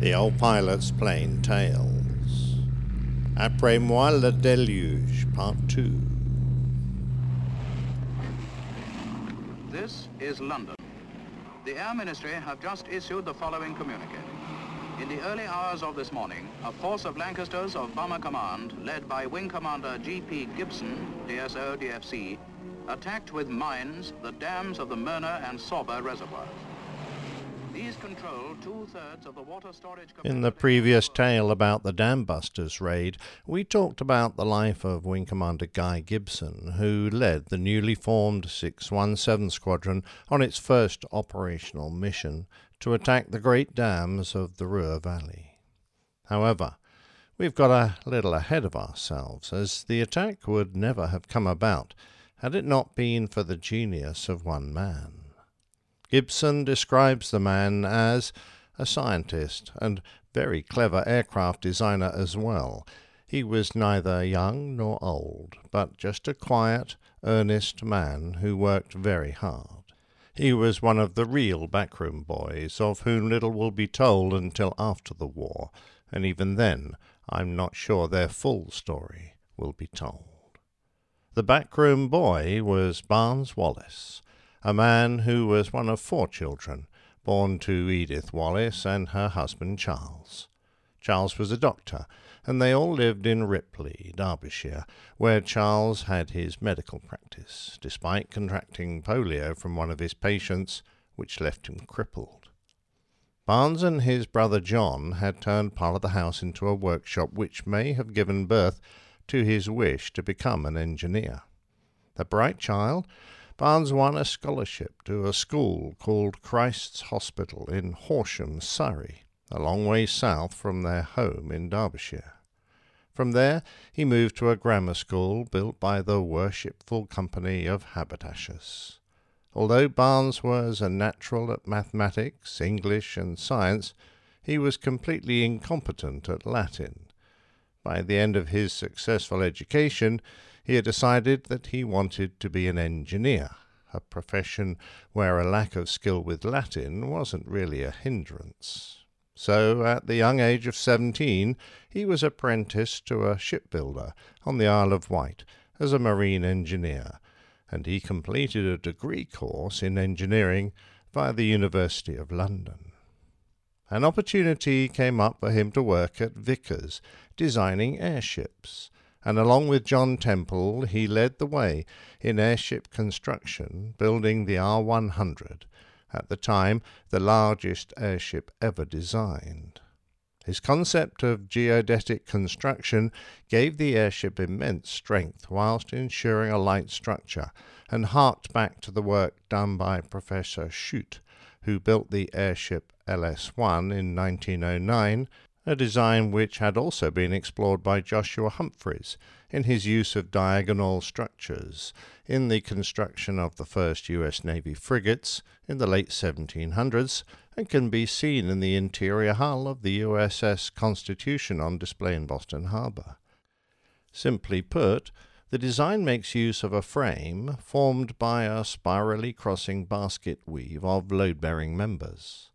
The old pilot's plain tales. Après-moi le déluge, Part 2. This is London. The Air Ministry have just issued the following communique. In the early hours of this morning, a force of Lancasters of Bomber Command, led by Wing Commander G.P. Gibson, DSO, DFC, attacked with mines the dams of the Möhne and Sorpe reservoirs. These control two-thirds of the water storage... In the previous tale about the Dam Busters raid, we talked about the life of Wing Commander Guy Gibson, who led the newly formed 617 Squadron on its first operational mission to attack the great dams of the Ruhr Valley. However, we've got a little ahead of ourselves, as the attack would never have come about had it not been for the genius of one man. Gibson describes the man as a scientist and very clever aircraft designer as well. He was neither young nor old, but just a quiet, earnest man who worked very hard. He was one of the real backroom boys, of whom little will be told until after the war, and even then I'm not sure their full story will be told. The backroom boy was Barnes Wallis, a man who was one of four children, born to Edith Wallis and her husband Charles. Charles was a doctor, and they all lived in Ripley, Derbyshire, where Charles had his medical practice, despite contracting polio from one of his patients, which left him crippled. Barnes and his brother John had turned part of the house into a workshop which may have given birth to his wish to become an engineer. The bright child, Barnes won a scholarship to a school called Christ's Hospital in Horsham, Surrey, a long way south from their home in Derbyshire. From there he moved to a grammar school built by the Worshipful Company of Haberdashers. Although Barnes was a natural at mathematics, English, and science, he was completely incompetent at Latin. By the end of his successful education, he had decided that he wanted to be an engineer, a profession where a lack of skill with Latin wasn't really a hindrance. So, at the young age of seventeen, he was apprenticed to a shipbuilder on the Isle of Wight as a marine engineer, and he completed a degree course in engineering via the University of London. An opportunity came up for him to work at Vickers, designing airships, and along with John Temple, he led the way in airship construction, building the R 100 at the time the largest airship ever designed. His concept of geodetic construction gave the airship immense strength whilst ensuring a light structure, and harked back to the work done by Professor Schutte, who built the airship LS 1 in 1909 a design which had also been explored by Joshua Humphreys in his use of diagonal structures in the construction of the first US Navy frigates in the late 1700s and can be seen in the interior hull of the USS Constitution on display in Boston Harbor. Simply put, the design makes use of a frame formed by a spirally crossing basket weave of load bearing members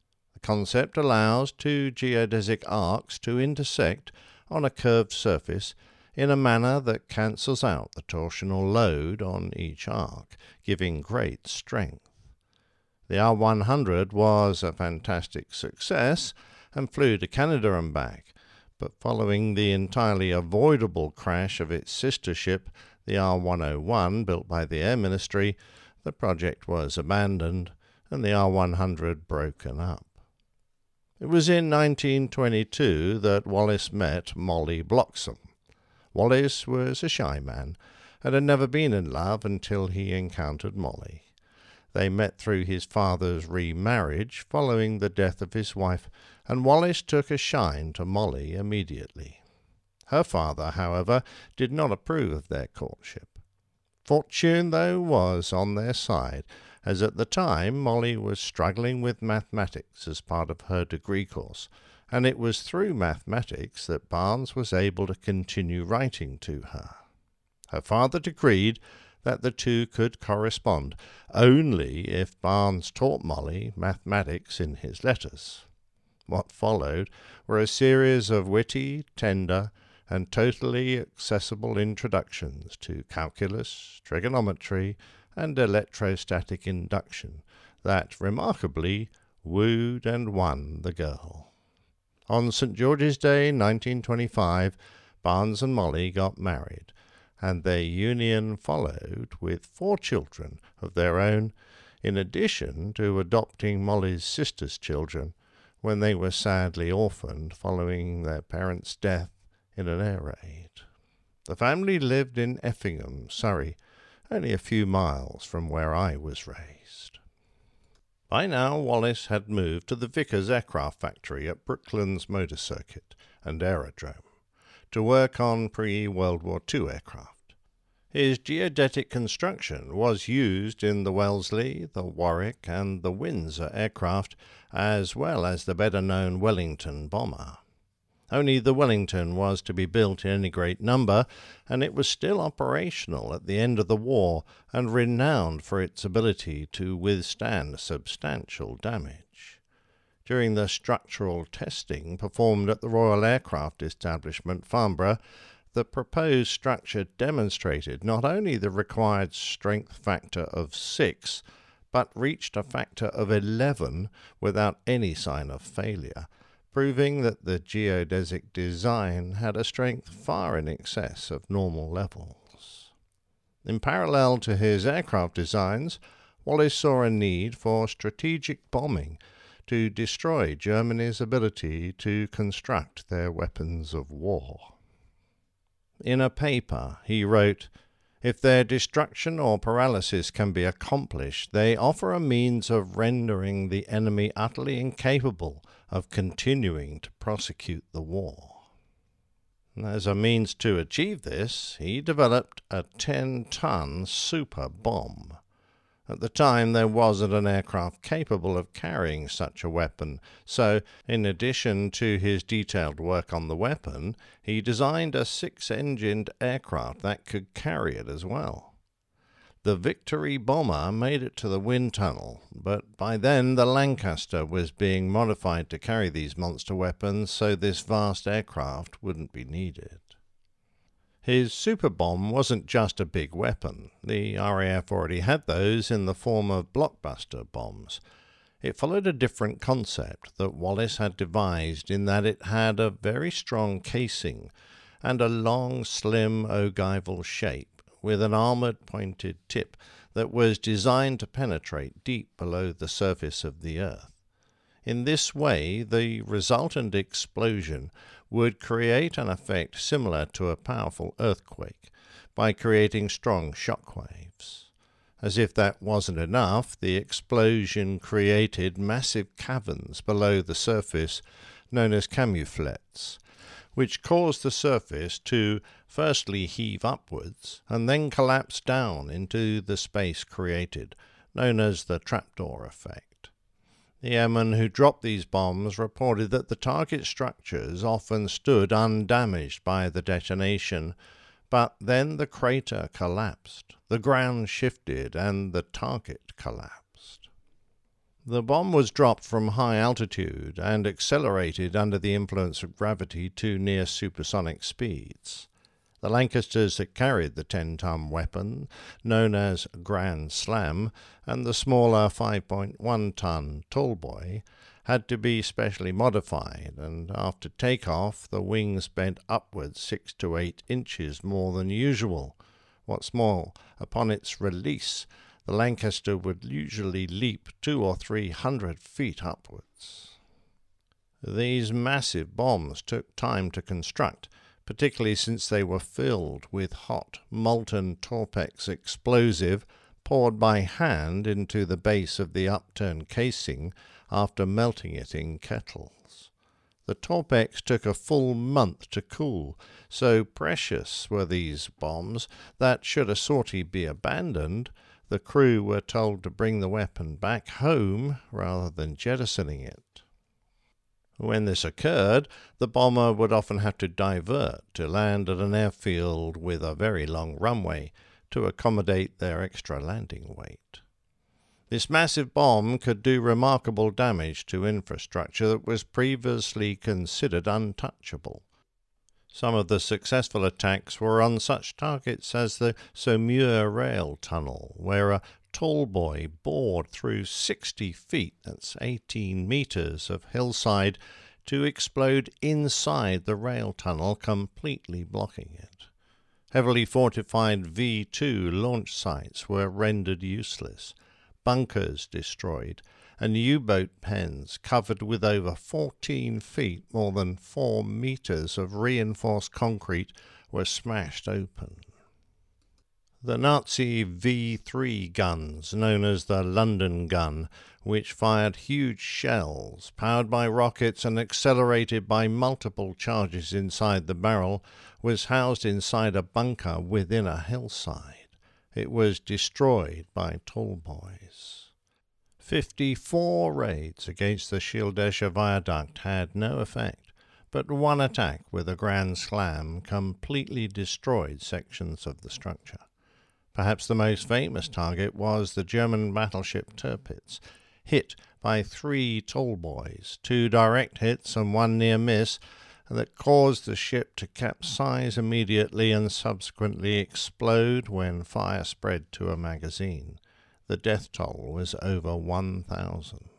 concept allows two geodesic arcs to intersect on a curved surface in a manner that cancels out the torsional load on each arc, giving great strength. The R100 was a fantastic success and flew to Canada and back, but following the entirely avoidable crash of its sister ship, the R101, built by the Air Ministry, the project was abandoned and the R100 broken up. It was in 1922 that Wallis met Molly Bloxham. Wallis was a shy man and had never been in love until he encountered Molly. They met through his father's remarriage following the death of his wife, and Wallis took a shine to Molly immediately. Her father, however, did not approve of their courtship. Fortune, though, was on their side, as at the time Molly was struggling with mathematics as part of her degree course, and it was through mathematics that Barnes was able to continue writing to her. Her father decreed that the two could correspond only if Barnes taught Molly mathematics in his letters. What followed were a series of witty, tender, and totally accessible introductions to calculus, trigonometry, and electrostatic induction that remarkably wooed and won the girl. On St. George's Day, 1925, Barnes and Molly got married, and their union followed with four children of their own, in addition to adopting Molly's sister's children when they were sadly orphaned following their parents' death in an air raid. The family lived in Effingham, Surrey, only a few miles from where I was raised. By now, Wallis had moved to the Vickers aircraft factory at Brooklands Motor Circuit and Aerodrome to work on pre World War II aircraft. His geodetic construction was used in the Wellesley, the Warwick, and the Windsor aircraft, as well as the better known Wellington bomber. Only the Wellington was to be built in any great number, and it was still operational at the end of the war and renowned for its ability to withstand substantial damage. During the structural testing performed at the Royal Aircraft Establishment, Farnborough, the proposed structure demonstrated not only the required strength factor of 6, but reached a factor of 11 without any sign of failure proving that the geodesic design had a strength far in excess of normal levels. In parallel to his aircraft designs, Wallis saw a need for strategic bombing to destroy Germany's ability to construct their weapons of war. In a paper, he wrote, if their destruction or paralysis can be accomplished, they offer a means of rendering the enemy utterly incapable of continuing to prosecute the war. As a means to achieve this, he developed a 10 ton super bomb. At the time, there wasn't an aircraft capable of carrying such a weapon, so, in addition to his detailed work on the weapon, he designed a six engined aircraft that could carry it as well. The Victory bomber made it to the wind tunnel, but by then the Lancaster was being modified to carry these monster weapons, so this vast aircraft wouldn't be needed. His super bomb wasn't just a big weapon. The RAF already had those in the form of blockbuster bombs. It followed a different concept that Wallis had devised in that it had a very strong casing and a long, slim, ogival shape with an armored pointed tip that was designed to penetrate deep below the surface of the earth. In this way, the resultant explosion would create an effect similar to a powerful earthquake by creating strong shock waves. As if that wasn't enough, the explosion created massive caverns below the surface known as camouflets, which caused the surface to firstly heave upwards and then collapse down into the space created, known as the trapdoor effect. The airmen who dropped these bombs reported that the target structures often stood undamaged by the detonation, but then the crater collapsed, the ground shifted, and the target collapsed. The bomb was dropped from high altitude and accelerated under the influence of gravity to near supersonic speeds. The Lancasters that carried the 10 ton weapon, known as Grand Slam, and the smaller 5.1 ton Tallboy, had to be specially modified, and after takeoff, the wings bent upwards six to eight inches more than usual. What's more, upon its release, the Lancaster would usually leap two or three hundred feet upwards. These massive bombs took time to construct, particularly since they were filled with hot, molten Torpex explosive poured by hand into the base of the upturned casing after melting it in kettles. The Torpex took a full month to cool, so precious were these bombs that, should a sortie be abandoned, the crew were told to bring the weapon back home rather than jettisoning it. When this occurred, the bomber would often have to divert to land at an airfield with a very long runway to accommodate their extra landing weight. This massive bomb could do remarkable damage to infrastructure that was previously considered untouchable. Some of the successful attacks were on such targets as the Saumur rail tunnel, where a tall boy bored through 60 feet, that's 18 meters, of hillside to explode inside the rail tunnel, completely blocking it. Heavily fortified V 2 launch sites were rendered useless bunkers destroyed, and U boat pens covered with over 14 feet, more than 4 meters of reinforced concrete, were smashed open. The Nazi V 3 guns, known as the London gun, which fired huge shells, powered by rockets and accelerated by multiple charges inside the barrel, was housed inside a bunker within a hillside. It was destroyed by tall boys. Fifty-four raids against the Schildesche viaduct had no effect, but one attack with a grand slam completely destroyed sections of the structure. Perhaps the most famous target was the German battleship Tirpitz, hit by three tall boys, two direct hits and one near miss, that caused the ship to capsize immediately and subsequently explode when fire spread to a magazine. The death toll was over 1,000.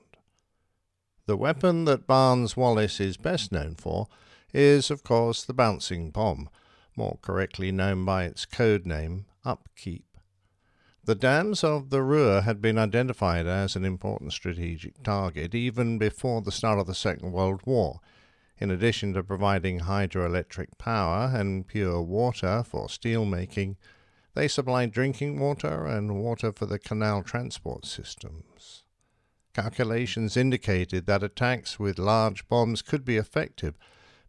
The weapon that Barnes Wallis is best known for is, of course, the bouncing bomb, more correctly known by its code name, Upkeep. The dams of the Ruhr had been identified as an important strategic target even before the start of the Second World War in addition to providing hydroelectric power and pure water for steel making, they supplied drinking water and water for the canal transport systems. Calculations indicated that attacks with large bombs could be effective,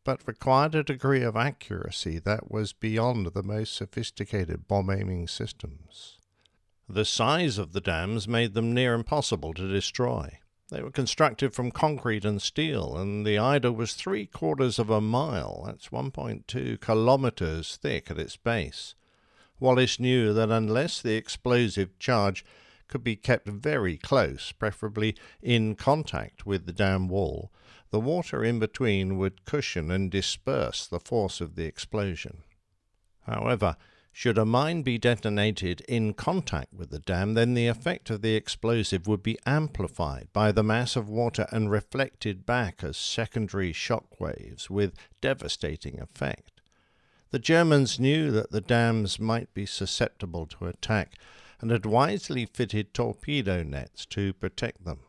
but required a degree of accuracy that was beyond the most sophisticated bomb aiming systems. The size of the dams made them near impossible to destroy. They were constructed from concrete and steel, and the Eder was three quarters of a mile, that's 1.2 kilometers thick at its base. Wallis knew that unless the explosive charge could be kept very close, preferably in contact with the dam wall, the water in between would cushion and disperse the force of the explosion. However, should a mine be detonated in contact with the dam, then the effect of the explosive would be amplified by the mass of water and reflected back as secondary shock waves with devastating effect. The Germans knew that the dams might be susceptible to attack and had wisely fitted torpedo nets to protect them.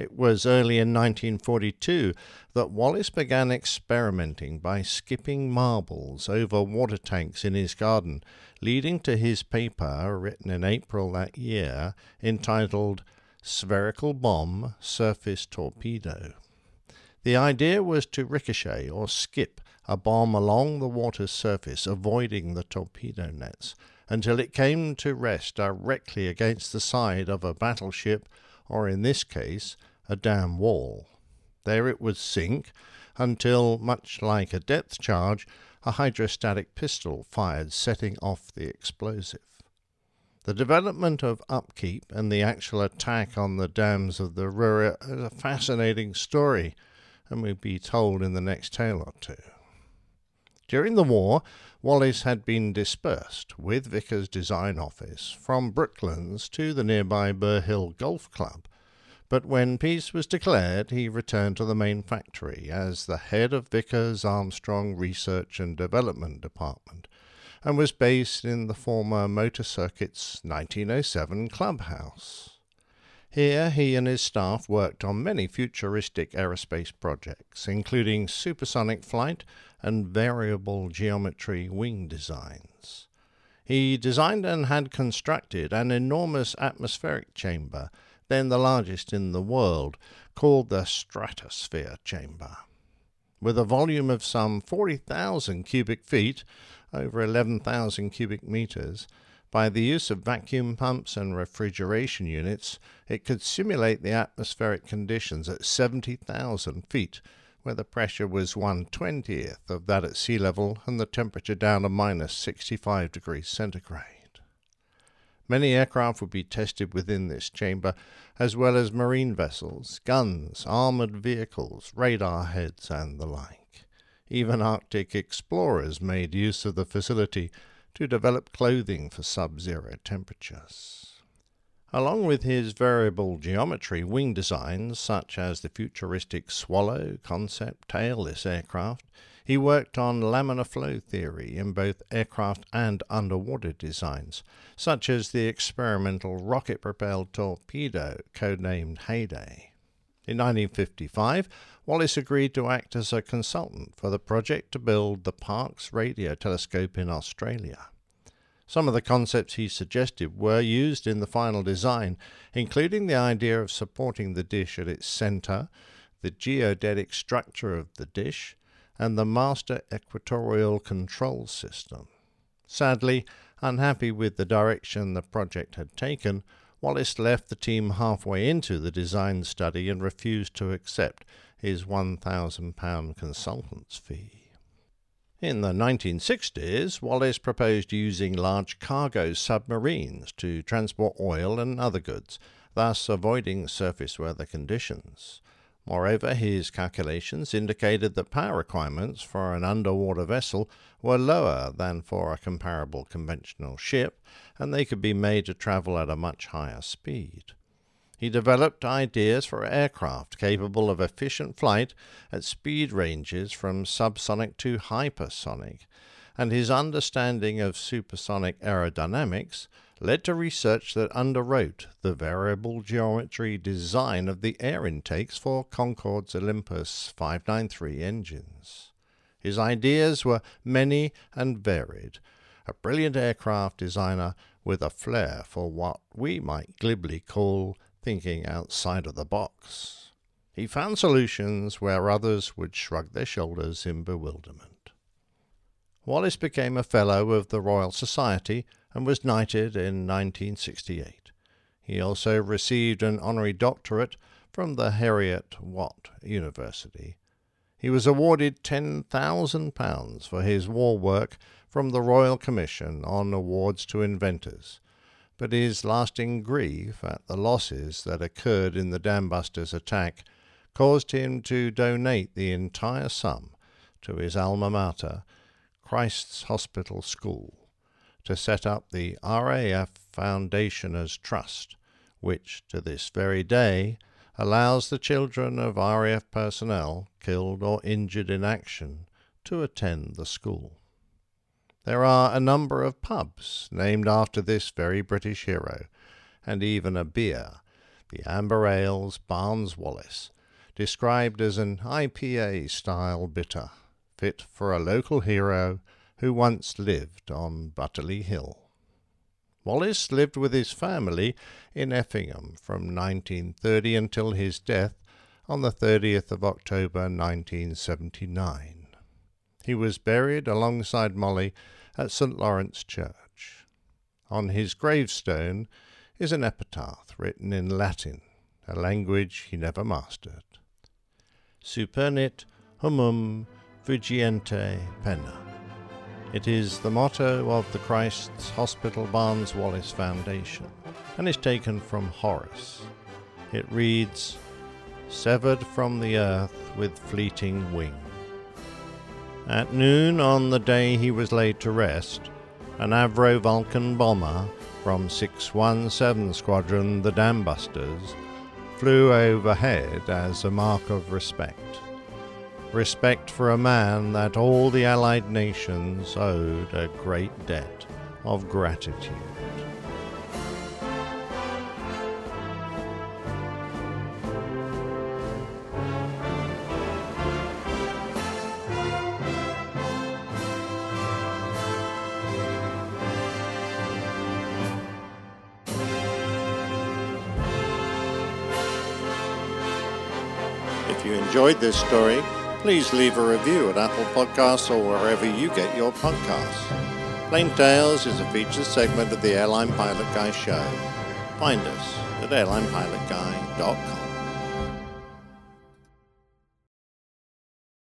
It was early in 1942 that Wallis began experimenting by skipping marbles over water tanks in his garden, leading to his paper, written in April that year, entitled Spherical Bomb Surface Torpedo. The idea was to ricochet or skip a bomb along the water's surface, avoiding the torpedo nets, until it came to rest directly against the side of a battleship, or in this case, a dam wall. There it would sink until, much like a depth charge, a hydrostatic pistol fired, setting off the explosive. The development of upkeep and the actual attack on the dams of the Ruhr is a fascinating story, and will be told in the next tale or two. During the war, Wallis had been dispersed with Vickers Design Office from Brooklands to the nearby Burhill Golf Club, but when peace was declared, he returned to the main factory as the head of Vickers Armstrong Research and Development Department and was based in the former Motor Circuit's 1907 clubhouse. Here, he and his staff worked on many futuristic aerospace projects, including supersonic flight and variable geometry wing designs. He designed and had constructed an enormous atmospheric chamber then the largest in the world, called the stratosphere chamber. With a volume of some 40,000 cubic feet, over 11,000 cubic meters, by the use of vacuum pumps and refrigeration units, it could simulate the atmospheric conditions at 70,000 feet, where the pressure was one twentieth of that at sea level and the temperature down to minus 65 degrees centigrade. Many aircraft would be tested within this chamber, as well as marine vessels, guns, armoured vehicles, radar heads, and the like. Even Arctic explorers made use of the facility to develop clothing for sub zero temperatures. Along with his variable geometry wing designs, such as the futuristic Swallow concept tailless aircraft, he worked on laminar flow theory in both aircraft and underwater designs, such as the experimental rocket propelled torpedo codenamed Heyday. In 1955, Wallis agreed to act as a consultant for the project to build the Parkes radio telescope in Australia. Some of the concepts he suggested were used in the final design, including the idea of supporting the dish at its center, the geodetic structure of the dish, and the master equatorial control system. Sadly, unhappy with the direction the project had taken, Wallis left the team halfway into the design study and refused to accept his £1,000 consultant's fee. In the 1960s, Wallis proposed using large cargo submarines to transport oil and other goods, thus avoiding surface weather conditions. Moreover, his calculations indicated that power requirements for an underwater vessel were lower than for a comparable conventional ship, and they could be made to travel at a much higher speed. He developed ideas for aircraft capable of efficient flight at speed ranges from subsonic to hypersonic, and his understanding of supersonic aerodynamics led to research that underwrote the variable geometry design of the air intakes for Concorde's Olympus 593 engines. His ideas were many and varied, a brilliant aircraft designer with a flair for what we might glibly call thinking outside of the box. He found solutions where others would shrug their shoulders in bewilderment. Wallis became a Fellow of the Royal Society and was knighted in 1968. He also received an honorary doctorate from the Heriot Watt University. He was awarded £10,000 for his war work from the Royal Commission on Awards to Inventors, but his lasting grief at the losses that occurred in the Dambusters attack caused him to donate the entire sum to his alma mater, Christ's Hospital School, to set up the RAF Foundationers Trust, which to this very day allows the children of RAF personnel killed or injured in action to attend the school. There are a number of pubs named after this very British hero, and even a beer, the Amber Ales Barnes Wallis, described as an IPA style bitter, fit for a local hero who once lived on Butterley Hill. Wallis lived with his family in Effingham from 1930 until his death on the 30th of October 1979. He was buried alongside Molly at St. Lawrence Church. On his gravestone is an epitaph written in Latin, a language he never mastered. Spernit humum fugiente penna. It is the motto of the Christ's Hospital Barnes Wallis Foundation and is taken from Horace. It reads, Severed from the earth with fleeting wing. At noon on the day he was laid to rest, an Avro Vulcan bomber from 617 Squadron, the Dambusters, flew overhead as a mark of respect. Respect for a man that all the Allied nations owed a great debt of gratitude. If you enjoyed this story, please leave a review at Apple Podcasts or wherever you get your podcasts. Plain Tales is a featured segment of the Airline Pilot Guy show. Find us at airlinepilotguy.com.